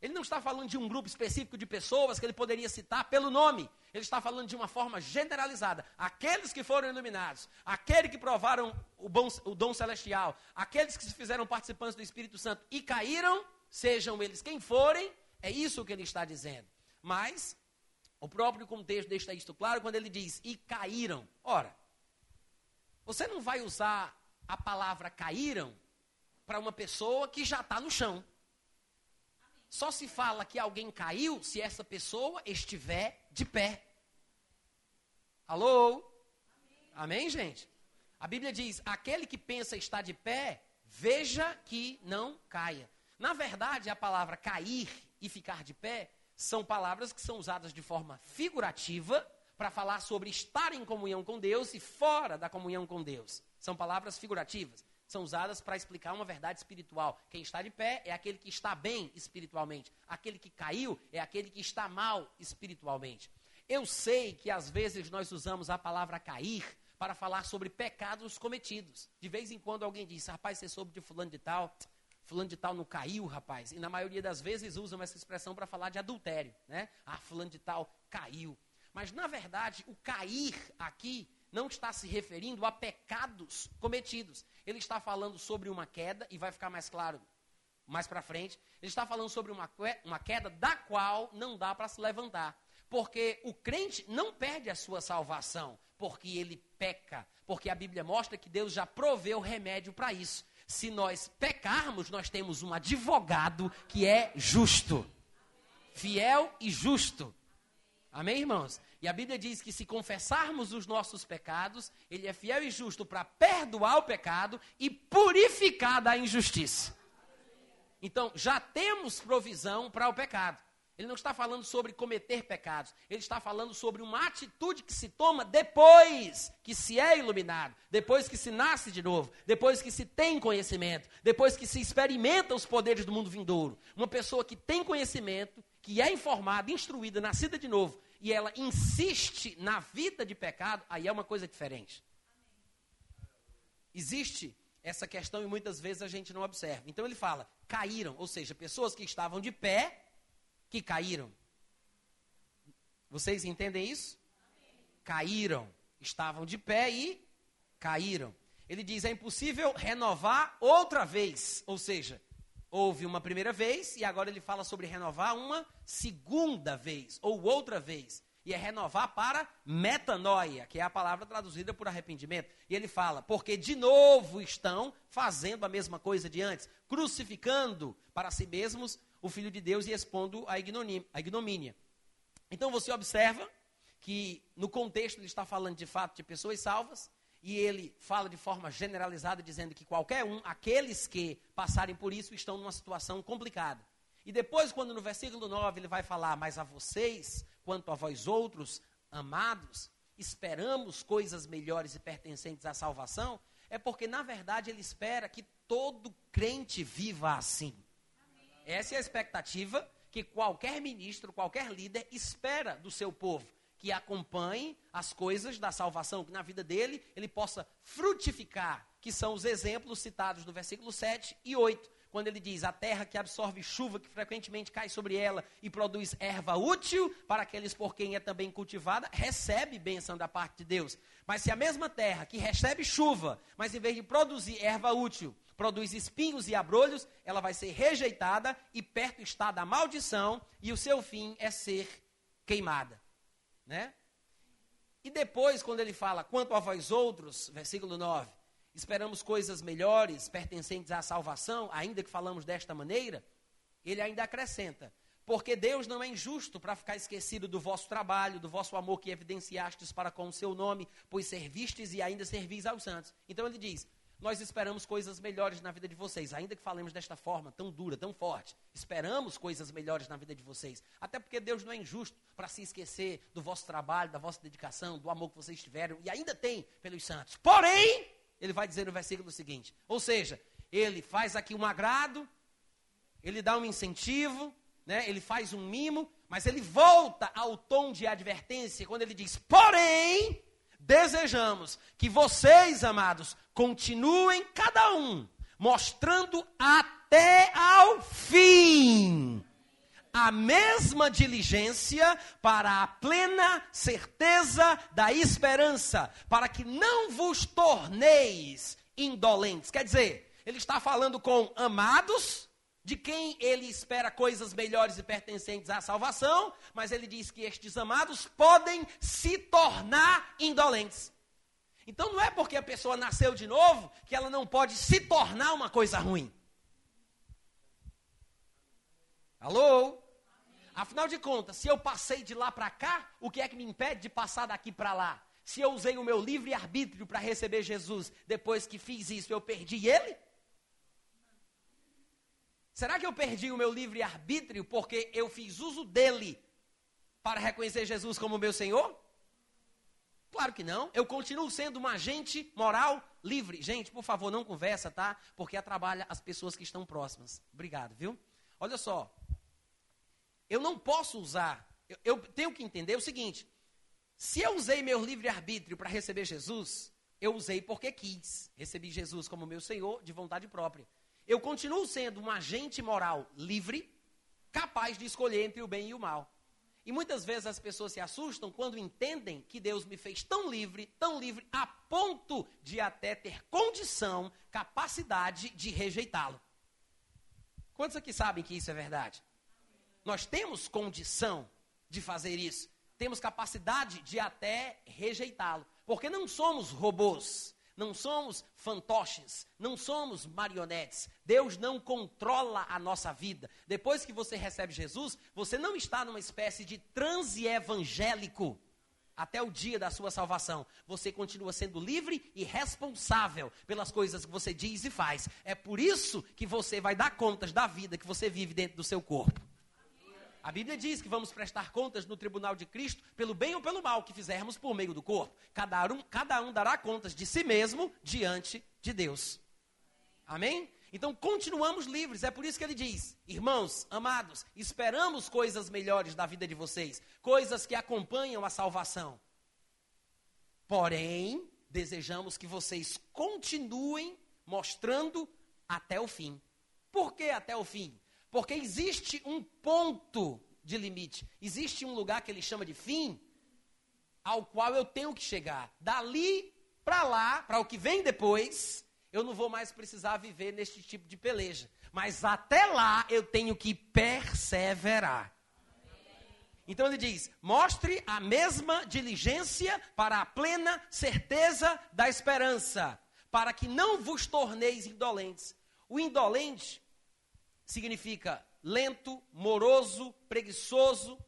Ele não está falando de um grupo específico de pessoas que ele poderia citar pelo nome. Ele está falando de uma forma generalizada. Aqueles que foram iluminados, aqueles que provaram o, bom, o dom celestial, aqueles que se fizeram participantes do Espírito Santo e caíram, sejam eles quem forem, é isso que ele está dizendo. Mas o próprio contexto deixa isto claro quando ele diz: e caíram. Ora, você não vai usar a palavra caíram para uma pessoa que já está no chão. Só se fala que alguém caiu se essa pessoa estiver de pé. Alô? Amém, Amém gente? A Bíblia diz: aquele que pensa estar de pé, veja que não caia. Na verdade, a palavra cair e ficar de pé são palavras que são usadas de forma figurativa para falar sobre estar em comunhão com Deus e fora da comunhão com Deus. São palavras figurativas. São usadas para explicar uma verdade espiritual. Quem está de pé é aquele que está bem espiritualmente. Aquele que caiu é aquele que está mal espiritualmente. Eu sei que às vezes nós usamos a palavra cair para falar sobre pecados cometidos. De vez em quando alguém diz, rapaz, você soube de fulano de tal fulano de tal não caiu, rapaz. E na maioria das vezes usam essa expressão para falar de adultério, né? Ah, fulano de tal caiu. Mas na verdade, o cair aqui não está se referindo a pecados cometidos. Ele está falando sobre uma queda e vai ficar mais claro mais para frente. Ele está falando sobre uma, uma queda da qual não dá para se levantar. Porque o crente não perde a sua salvação porque ele peca, porque a Bíblia mostra que Deus já proveu remédio para isso. Se nós pecarmos, nós temos um advogado que é justo, fiel e justo. Amém, irmãos? E a Bíblia diz que se confessarmos os nossos pecados, Ele é fiel e justo para perdoar o pecado e purificar da injustiça. Então, já temos provisão para o pecado. Ele não está falando sobre cometer pecados. Ele está falando sobre uma atitude que se toma depois que se é iluminado, depois que se nasce de novo, depois que se tem conhecimento, depois que se experimenta os poderes do mundo vindouro. Uma pessoa que tem conhecimento, que é informada, instruída, nascida de novo, e ela insiste na vida de pecado, aí é uma coisa diferente. Existe essa questão e muitas vezes a gente não observa. Então ele fala: caíram, ou seja, pessoas que estavam de pé que caíram. Vocês entendem isso? Caíram. Estavam de pé e caíram. Ele diz: é impossível renovar outra vez. Ou seja, houve uma primeira vez e agora ele fala sobre renovar uma segunda vez ou outra vez. E é renovar para metanoia, que é a palavra traduzida por arrependimento. E ele fala, porque de novo estão fazendo a mesma coisa de antes, crucificando para si mesmos o Filho de Deus e expondo a ignomínia. Então você observa que no contexto ele está falando de fato de pessoas salvas, e ele fala de forma generalizada, dizendo que qualquer um, aqueles que passarem por isso, estão numa situação complicada. E depois, quando no versículo 9 ele vai falar, mas a vocês, quanto a vós outros, amados, esperamos coisas melhores e pertencentes à salvação, é porque, na verdade, ele espera que todo crente viva assim. Essa é a expectativa que qualquer ministro, qualquer líder espera do seu povo. Que acompanhe as coisas da salvação, que na vida dele ele possa frutificar, que são os exemplos citados no versículo 7 e 8 quando ele diz: A terra que absorve chuva que frequentemente cai sobre ela e produz erva útil para aqueles por quem é também cultivada, recebe bênção da parte de Deus. Mas se a mesma terra que recebe chuva, mas em vez de produzir erva útil, produz espinhos e abrolhos, ela vai ser rejeitada e perto está da maldição e o seu fim é ser queimada, né? E depois, quando ele fala, quanto a vós outros, versículo 9, esperamos coisas melhores, pertencentes à salvação, ainda que falamos desta maneira, ele ainda acrescenta: porque Deus não é injusto para ficar esquecido do vosso trabalho, do vosso amor que evidenciastes para com o seu nome, pois servistes e ainda servis aos santos. Então ele diz: nós esperamos coisas melhores na vida de vocês, ainda que falemos desta forma tão dura, tão forte. Esperamos coisas melhores na vida de vocês. Até porque Deus não é injusto para se esquecer do vosso trabalho, da vossa dedicação, do amor que vocês tiveram e ainda tem pelos santos. Porém, ele vai dizer no versículo seguinte: ou seja, ele faz aqui um agrado, ele dá um incentivo, né, ele faz um mimo, mas ele volta ao tom de advertência quando ele diz: porém desejamos que vocês, amados, continuem cada um mostrando até ao fim a mesma diligência para a plena certeza da esperança, para que não vos torneis indolentes. Quer dizer, ele está falando com amados de quem ele espera coisas melhores e pertencentes à salvação, mas ele diz que estes amados podem se tornar indolentes. Então não é porque a pessoa nasceu de novo que ela não pode se tornar uma coisa ruim. Alô? Afinal de contas, se eu passei de lá para cá, o que é que me impede de passar daqui para lá? Se eu usei o meu livre arbítrio para receber Jesus, depois que fiz isso, eu perdi ele? Será que eu perdi o meu livre-arbítrio porque eu fiz uso dele para reconhecer Jesus como meu Senhor? Claro que não. Eu continuo sendo um agente moral livre. Gente, por favor, não conversa, tá? Porque atrapalha as pessoas que estão próximas. Obrigado, viu? Olha só. Eu não posso usar. Eu, eu tenho que entender o seguinte: se eu usei meu livre-arbítrio para receber Jesus, eu usei porque quis. Recebi Jesus como meu Senhor de vontade própria eu continuo sendo um agente moral livre, capaz de escolher entre o bem e o mal. E muitas vezes as pessoas se assustam quando entendem que Deus me fez tão livre, tão livre, a ponto de até ter condição, capacidade de rejeitá-lo. Quantos aqui sabem que isso é verdade? Nós temos condição de fazer isso. Temos capacidade de até rejeitá-lo. Porque não somos robôs não somos fantoches, não somos marionetes. Deus não controla a nossa vida. Depois que você recebe Jesus, você não está numa espécie de transe evangélico. até o dia da sua salvação, você continua sendo livre e responsável pelas coisas que você diz e faz. É por isso que você vai dar contas da vida que você vive dentro do seu corpo. A Bíblia diz que vamos prestar contas no tribunal de Cristo pelo bem ou pelo mal que fizermos por meio do corpo. Cada um, cada um dará contas de si mesmo diante de Deus. Amém? Então continuamos livres. É por isso que ele diz: Irmãos, amados, esperamos coisas melhores da vida de vocês, coisas que acompanham a salvação. Porém, desejamos que vocês continuem mostrando até o fim. Por que até o fim? Porque existe um ponto de limite, existe um lugar que ele chama de fim, ao qual eu tenho que chegar. Dali para lá, para o que vem depois, eu não vou mais precisar viver neste tipo de peleja. Mas até lá eu tenho que perseverar. Então ele diz: mostre a mesma diligência para a plena certeza da esperança, para que não vos torneis indolentes. O indolente significa lento, moroso, preguiçoso.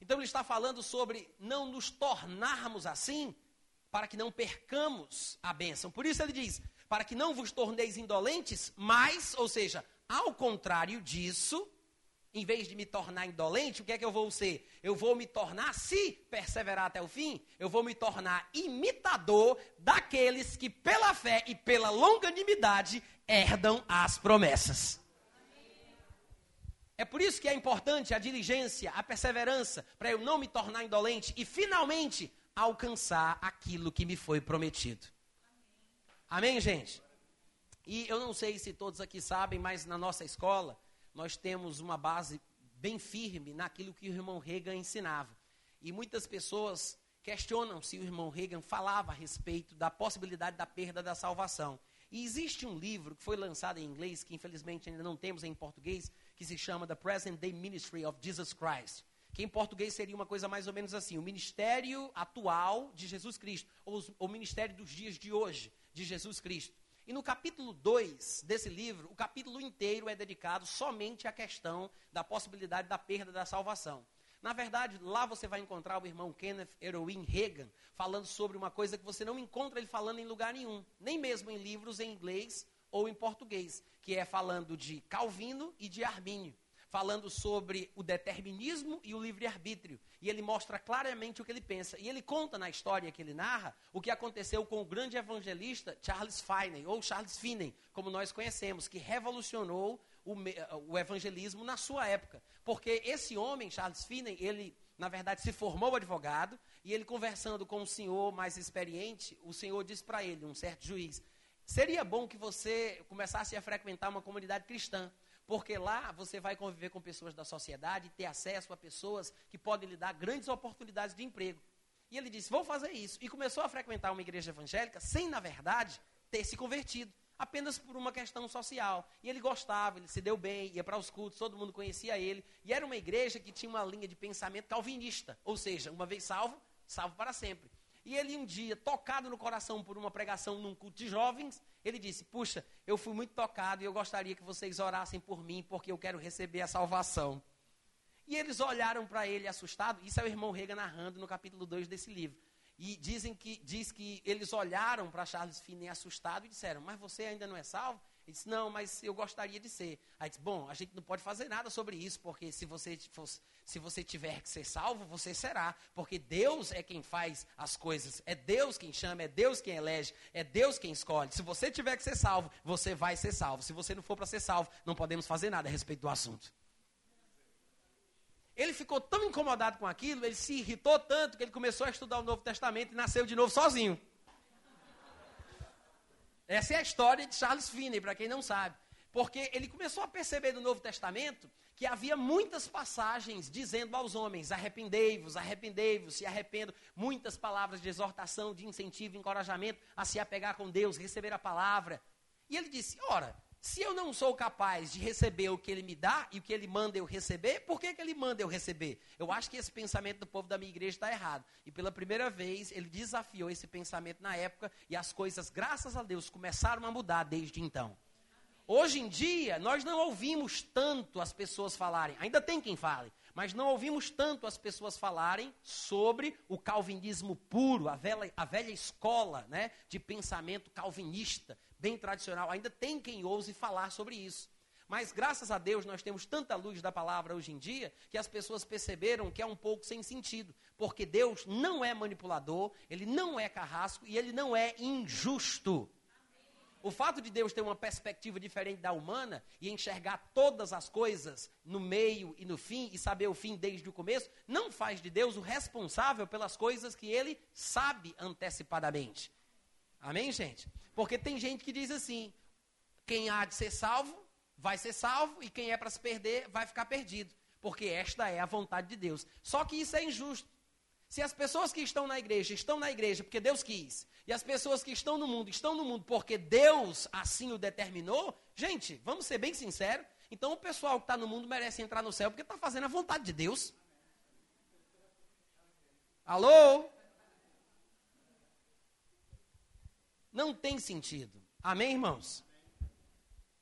Então ele está falando sobre não nos tornarmos assim, para que não percamos a bênção. Por isso ele diz: para que não vos torneis indolentes, mas, ou seja, ao contrário disso, em vez de me tornar indolente, o que é que eu vou ser? Eu vou me tornar, se perseverar até o fim, eu vou me tornar imitador daqueles que, pela fé e pela longanimidade, herdam as promessas. É por isso que é importante a diligência, a perseverança, para eu não me tornar indolente e finalmente alcançar aquilo que me foi prometido. Amém, gente? E eu não sei se todos aqui sabem, mas na nossa escola nós temos uma base bem firme naquilo que o irmão Reagan ensinava. E muitas pessoas questionam se o irmão Reagan falava a respeito da possibilidade da perda da salvação. E existe um livro que foi lançado em inglês, que infelizmente ainda não temos em português, que se chama The Present Day Ministry of Jesus Christ. Que em português seria uma coisa mais ou menos assim: o ministério atual de Jesus Cristo, ou o ministério dos dias de hoje de Jesus Cristo. E no capítulo 2 desse livro, o capítulo inteiro é dedicado somente à questão da possibilidade da perda da salvação. Na verdade, lá você vai encontrar o irmão Kenneth Erwin Reagan falando sobre uma coisa que você não encontra ele falando em lugar nenhum, nem mesmo em livros em inglês ou em português, que é falando de Calvino e de Armínio, falando sobre o determinismo e o livre-arbítrio. E ele mostra claramente o que ele pensa. E ele conta na história que ele narra o que aconteceu com o grande evangelista Charles Finney, ou Charles Finney, como nós conhecemos, que revolucionou o, o evangelismo na sua época. Porque esse homem, Charles Finney, ele na verdade, se formou advogado, e ele conversando com um senhor mais experiente, o senhor disse para ele, um certo juiz, Seria bom que você começasse a frequentar uma comunidade cristã, porque lá você vai conviver com pessoas da sociedade, ter acesso a pessoas que podem lhe dar grandes oportunidades de emprego. E ele disse: Vou fazer isso. E começou a frequentar uma igreja evangélica sem, na verdade, ter se convertido, apenas por uma questão social. E ele gostava, ele se deu bem, ia para os cultos, todo mundo conhecia ele. E era uma igreja que tinha uma linha de pensamento calvinista, ou seja, uma vez salvo, salvo para sempre. E ele um dia, tocado no coração por uma pregação num culto de jovens, ele disse: Puxa, eu fui muito tocado e eu gostaria que vocês orassem por mim, porque eu quero receber a salvação. E eles olharam para ele assustado. Isso é o irmão Rega narrando no capítulo 2 desse livro. E dizem que, diz que eles olharam para Charles Finney assustado e disseram: Mas você ainda não é salvo? Ele disse, não, mas eu gostaria de ser. Aí disse, bom, a gente não pode fazer nada sobre isso, porque se você, fosse, se você tiver que ser salvo, você será. Porque Deus é quem faz as coisas. É Deus quem chama, é Deus quem elege, é Deus quem escolhe. Se você tiver que ser salvo, você vai ser salvo. Se você não for para ser salvo, não podemos fazer nada a respeito do assunto. Ele ficou tão incomodado com aquilo, ele se irritou tanto, que ele começou a estudar o Novo Testamento e nasceu de novo sozinho. Essa é a história de Charles Finney, para quem não sabe. Porque ele começou a perceber no Novo Testamento que havia muitas passagens dizendo aos homens: arrependei-vos, arrependei-vos, se arrependo. Muitas palavras de exortação, de incentivo, encorajamento a se apegar com Deus, receber a palavra. E ele disse: ora, se eu não sou capaz de receber o que ele me dá e o que ele manda eu receber, por que, que ele manda eu receber? Eu acho que esse pensamento do povo da minha igreja está errado. E pela primeira vez ele desafiou esse pensamento na época e as coisas, graças a Deus, começaram a mudar desde então. Hoje em dia, nós não ouvimos tanto as pessoas falarem, ainda tem quem fale, mas não ouvimos tanto as pessoas falarem sobre o calvinismo puro, a velha, a velha escola né, de pensamento calvinista, bem tradicional. Ainda tem quem ouse falar sobre isso. Mas graças a Deus nós temos tanta luz da palavra hoje em dia que as pessoas perceberam que é um pouco sem sentido. Porque Deus não é manipulador, ele não é carrasco e ele não é injusto. O fato de Deus ter uma perspectiva diferente da humana e enxergar todas as coisas no meio e no fim e saber o fim desde o começo, não faz de Deus o responsável pelas coisas que ele sabe antecipadamente. Amém, gente? Porque tem gente que diz assim: quem há de ser salvo, vai ser salvo, e quem é para se perder, vai ficar perdido. Porque esta é a vontade de Deus. Só que isso é injusto. Se as pessoas que estão na igreja estão na igreja porque Deus quis, e as pessoas que estão no mundo estão no mundo porque Deus assim o determinou, gente, vamos ser bem sinceros, então o pessoal que está no mundo merece entrar no céu porque está fazendo a vontade de Deus. Alô? Não tem sentido. Amém, irmãos?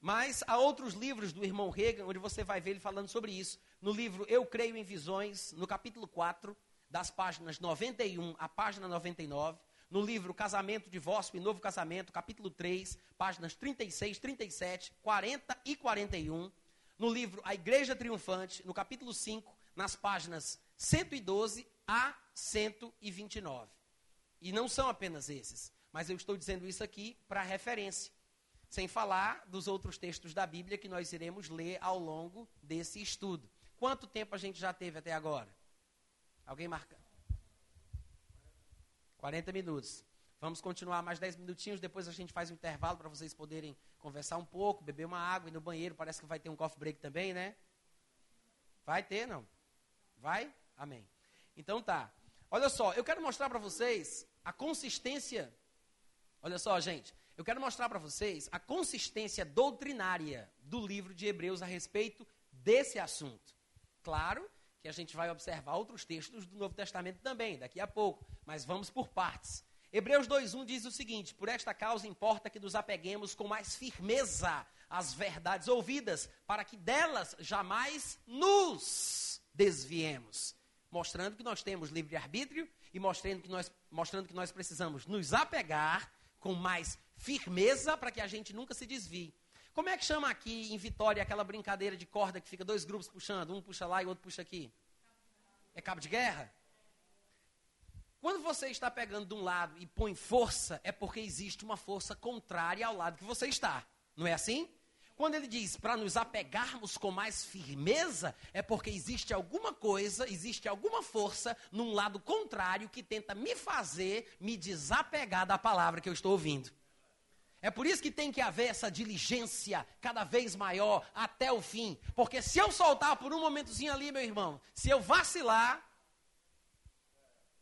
Mas há outros livros do irmão Reagan onde você vai ver ele falando sobre isso. No livro Eu Creio em Visões, no capítulo 4, das páginas 91 à página 99, no livro Casamento, Divórcio e Novo Casamento, capítulo 3, páginas 36, 37, 40 e 41, no livro A Igreja Triunfante, no capítulo 5, nas páginas 112 a 129. E não são apenas esses, mas eu estou dizendo isso aqui para referência, sem falar dos outros textos da Bíblia que nós iremos ler ao longo desse estudo. Quanto tempo a gente já teve até agora? Alguém marca? 40 minutos. Vamos continuar mais 10 minutinhos, depois a gente faz um intervalo para vocês poderem conversar um pouco, beber uma água e no banheiro. Parece que vai ter um coffee break também, né? Vai ter, não? Vai? Amém. Então tá. Olha só, eu quero mostrar para vocês a consistência. Olha só, gente. Eu quero mostrar para vocês a consistência doutrinária do livro de Hebreus a respeito desse assunto. Claro que a gente vai observar outros textos do Novo Testamento também, daqui a pouco, mas vamos por partes. Hebreus 2:1 diz o seguinte: Por esta causa importa que nos apeguemos com mais firmeza às verdades ouvidas, para que delas jamais nos desviemos, mostrando que nós temos livre arbítrio e mostrando que nós mostrando que nós precisamos nos apegar com mais firmeza para que a gente nunca se desvie. Como é que chama aqui em Vitória aquela brincadeira de corda que fica dois grupos puxando, um puxa lá e o outro puxa aqui? É cabo de guerra? Quando você está pegando de um lado e põe força, é porque existe uma força contrária ao lado que você está. Não é assim? Quando ele diz para nos apegarmos com mais firmeza, é porque existe alguma coisa, existe alguma força num lado contrário que tenta me fazer me desapegar da palavra que eu estou ouvindo. É por isso que tem que haver essa diligência cada vez maior até o fim. Porque se eu soltar por um momentozinho ali, meu irmão, se eu vacilar,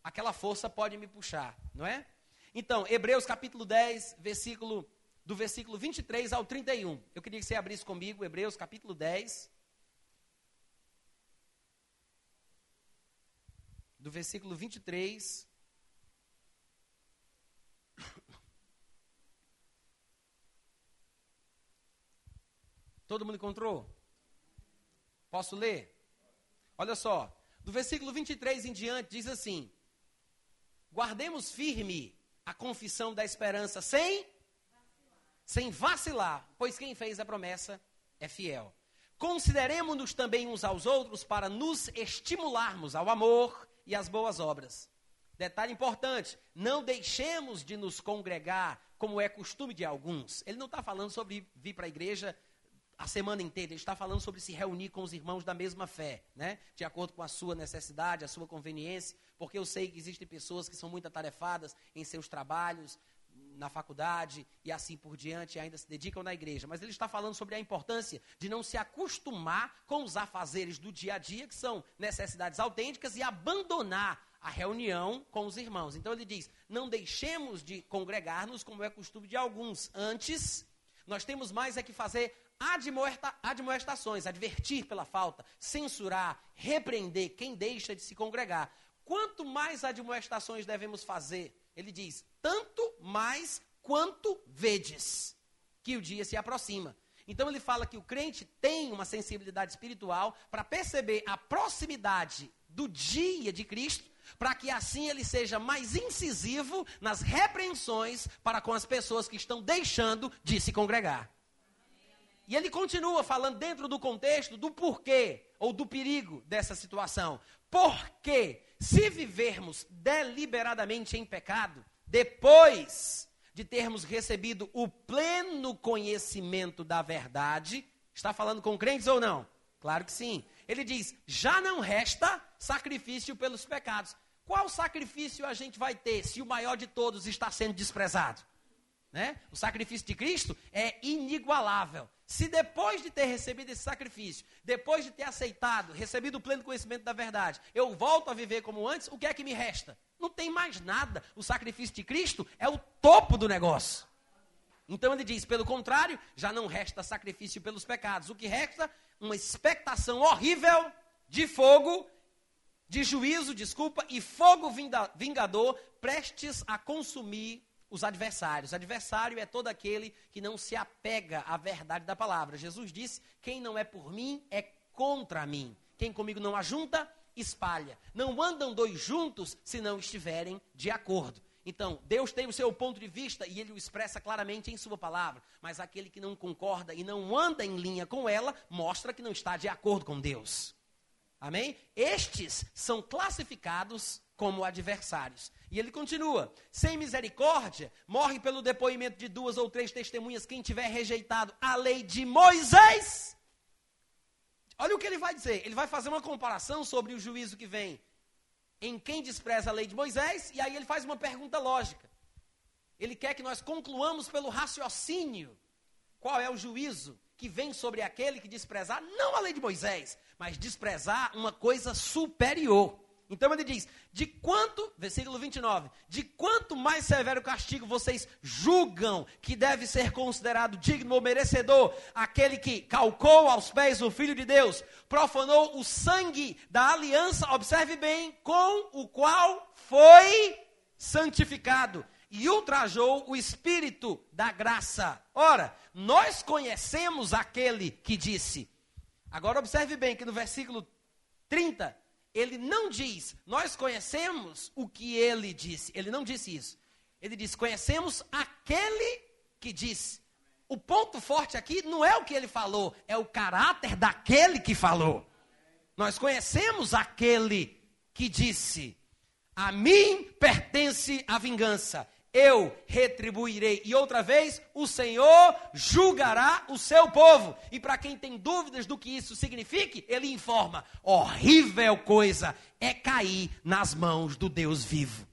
aquela força pode me puxar, não é? Então, Hebreus capítulo 10, versículo do versículo 23 ao 31. Eu queria que você abrisse comigo Hebreus capítulo 10. Do versículo 23 Todo mundo encontrou? Posso ler? Olha só, do versículo 23 em diante diz assim: Guardemos firme a confissão da esperança sem sem vacilar, pois quem fez a promessa é fiel. Consideremos-nos também uns aos outros para nos estimularmos ao amor e às boas obras. Detalhe importante: não deixemos de nos congregar, como é costume de alguns. Ele não está falando sobre vir para a igreja a semana inteira. Ele está falando sobre se reunir com os irmãos da mesma fé, né? De acordo com a sua necessidade, a sua conveniência, porque eu sei que existem pessoas que são muito atarefadas em seus trabalhos, na faculdade e assim por diante, e ainda se dedicam na igreja. Mas ele está falando sobre a importância de não se acostumar com os afazeres do dia a dia, que são necessidades autênticas, e abandonar a reunião com os irmãos. Então ele diz: não deixemos de congregar-nos como é costume de alguns. Antes, nós temos mais é que fazer admoestações, advertir pela falta, censurar, repreender quem deixa de se congregar. Quanto mais admoestações devemos fazer? Ele diz: tanto mais quanto vedes que o dia se aproxima. Então ele fala que o crente tem uma sensibilidade espiritual para perceber a proximidade do dia de Cristo, para que assim ele seja mais incisivo nas repreensões para com as pessoas que estão deixando de se congregar. E ele continua falando dentro do contexto do porquê ou do perigo dessa situação. Porque se vivermos deliberadamente em pecado, depois de termos recebido o pleno conhecimento da verdade, está falando com crentes ou não? Claro que sim. Ele diz: já não resta sacrifício pelos pecados. Qual sacrifício a gente vai ter se o maior de todos está sendo desprezado? Né? O sacrifício de Cristo é inigualável. Se depois de ter recebido esse sacrifício, depois de ter aceitado, recebido o pleno conhecimento da verdade, eu volto a viver como antes, o que é que me resta? Não tem mais nada. O sacrifício de Cristo é o topo do negócio. Então ele diz: pelo contrário, já não resta sacrifício pelos pecados. O que resta? Uma expectação horrível de fogo, de juízo, desculpa, e fogo vingador prestes a consumir os adversários. Adversário é todo aquele que não se apega à verdade da palavra. Jesus disse: quem não é por mim é contra mim. Quem comigo não ajunta, espalha. Não andam dois juntos se não estiverem de acordo. Então, Deus tem o seu ponto de vista e ele o expressa claramente em sua palavra, mas aquele que não concorda e não anda em linha com ela, mostra que não está de acordo com Deus. Amém? Estes são classificados como adversários. E ele continua: sem misericórdia, morre pelo depoimento de duas ou três testemunhas quem tiver rejeitado a lei de Moisés. Olha o que ele vai dizer. Ele vai fazer uma comparação sobre o juízo que vem em quem despreza a lei de Moisés, e aí ele faz uma pergunta lógica. Ele quer que nós concluamos pelo raciocínio qual é o juízo que vem sobre aquele que desprezar não a lei de Moisés, mas desprezar uma coisa superior. Então ele diz: de quanto, versículo 29, de quanto mais severo castigo vocês julgam que deve ser considerado digno ou merecedor aquele que calcou aos pés o Filho de Deus, profanou o sangue da aliança, observe bem, com o qual foi santificado e ultrajou o Espírito da graça. Ora, nós conhecemos aquele que disse. Agora observe bem que no versículo 30 ele não diz, nós conhecemos o que ele disse. Ele não disse isso. Ele diz, conhecemos aquele que disse. O ponto forte aqui não é o que ele falou, é o caráter daquele que falou. Nós conhecemos aquele que disse: A mim pertence a vingança, eu retribuirei. E outra vez, o Senhor julgará o seu povo. E para quem tem dúvidas do que isso signifique, ele informa: horrível coisa é cair nas mãos do Deus vivo.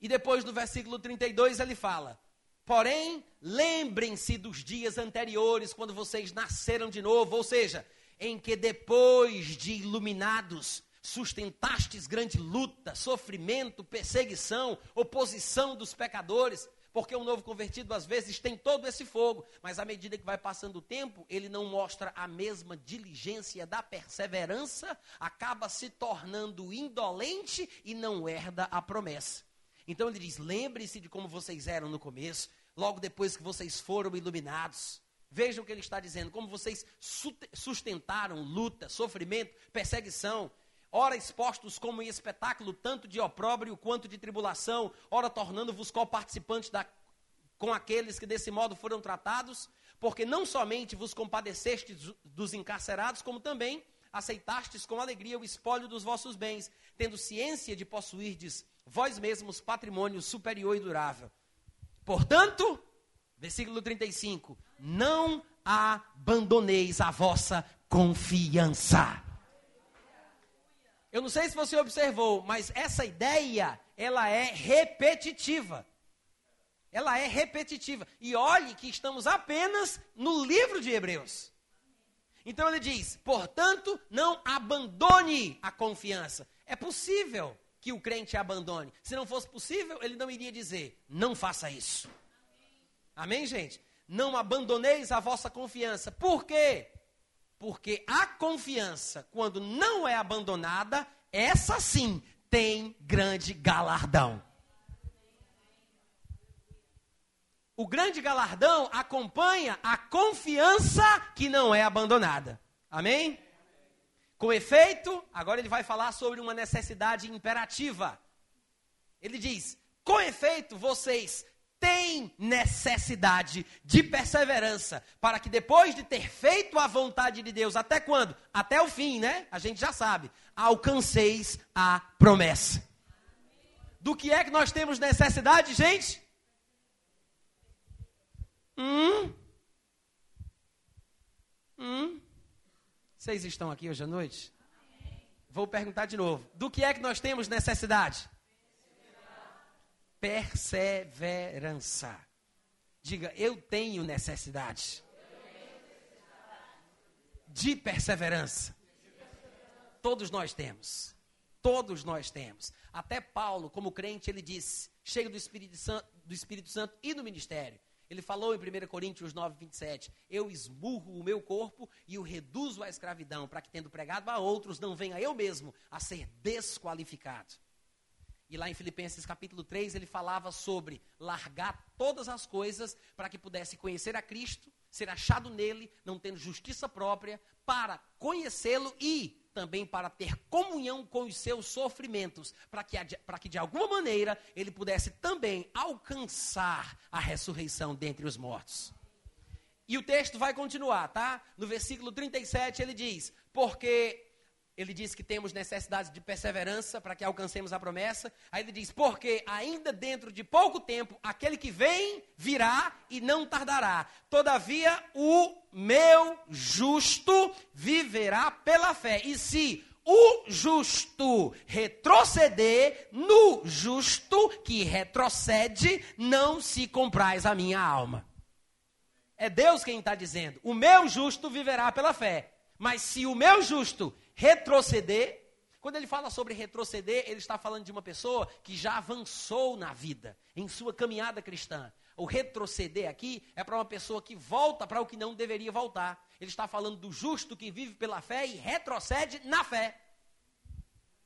E depois no versículo 32 ele fala: Porém, lembrem-se dos dias anteriores, quando vocês nasceram de novo, ou seja, em que depois de iluminados, sustentastes grande luta, sofrimento, perseguição, oposição dos pecadores, porque um novo convertido às vezes tem todo esse fogo, mas à medida que vai passando o tempo, ele não mostra a mesma diligência da perseverança, acaba se tornando indolente e não herda a promessa. Então ele diz: lembre-se de como vocês eram no começo, logo depois que vocês foram iluminados. Vejam o que ele está dizendo, como vocês sustentaram luta, sofrimento, perseguição, ora expostos como em espetáculo, tanto de opróbrio quanto de tribulação, ora tornando-vos co-participantes com aqueles que desse modo foram tratados, porque não somente vos compadecestes dos encarcerados, como também aceitastes com alegria o espólio dos vossos bens, tendo ciência de possuirdes vós mesmos patrimônio superior e durável. Portanto, versículo 35, não abandoneis a vossa confiança. Eu não sei se você observou, mas essa ideia, ela é repetitiva. Ela é repetitiva. E olhe que estamos apenas no livro de Hebreus. Então ele diz: portanto, não abandone a confiança. É possível que o crente abandone. Se não fosse possível, ele não iria dizer: não faça isso. Amém, gente? Não abandoneis a vossa confiança. Por quê? Porque a confiança, quando não é abandonada, essa sim tem grande galardão. o grande galardão acompanha a confiança que não é abandonada. Amém? Com efeito, agora ele vai falar sobre uma necessidade imperativa. Ele diz: com efeito, vocês têm necessidade de perseverança, para que depois de ter feito a vontade de Deus, até quando? Até o fim, né? A gente já sabe. Alcanceis a promessa. Do que é que nós temos necessidade, gente? Hum? Hum? Vocês estão aqui hoje à noite? Vou perguntar de novo. Do que é que nós temos necessidade? Perseverança. Diga, eu tenho necessidade. De perseverança. Todos nós temos. Todos nós temos. Até Paulo, como crente, ele disse, cheio do Espírito Santo, do Espírito Santo e do ministério. Ele falou em 1 Coríntios 9, 27, eu esmurro o meu corpo e o reduzo à escravidão, para que, tendo pregado a outros, não venha eu mesmo a ser desqualificado. E lá em Filipenses capítulo 3, ele falava sobre largar todas as coisas para que pudesse conhecer a Cristo, ser achado nele, não tendo justiça própria, para conhecê-lo e também para ter comunhão com os seus sofrimentos, para que, para que de alguma maneira ele pudesse também alcançar a ressurreição dentre os mortos. E o texto vai continuar, tá? No versículo 37 ele diz: Porque ele diz que temos necessidade de perseverança para que alcancemos a promessa. Aí ele diz: Porque ainda dentro de pouco tempo, aquele que vem virá e não tardará. Todavia, o meu justo viverá pela fé. E se o justo retroceder, no justo que retrocede, não se comprais a minha alma. É Deus quem está dizendo: O meu justo viverá pela fé. Mas se o meu justo retroceder. Quando ele fala sobre retroceder, ele está falando de uma pessoa que já avançou na vida, em sua caminhada cristã. O retroceder aqui é para uma pessoa que volta para o que não deveria voltar. Ele está falando do justo que vive pela fé e retrocede na fé.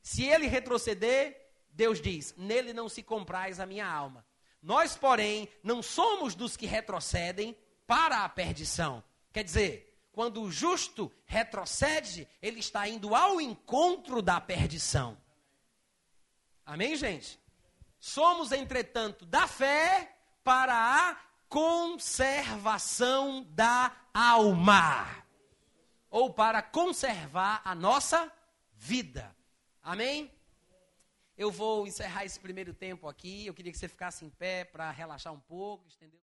Se ele retroceder, Deus diz: Nele não se comprais a minha alma. Nós, porém, não somos dos que retrocedem para a perdição. Quer dizer, quando o justo retrocede, ele está indo ao encontro da perdição. Amém, gente? Somos, entretanto, da fé para a conservação da alma. Ou para conservar a nossa vida. Amém? Eu vou encerrar esse primeiro tempo aqui. Eu queria que você ficasse em pé para relaxar um pouco, estender.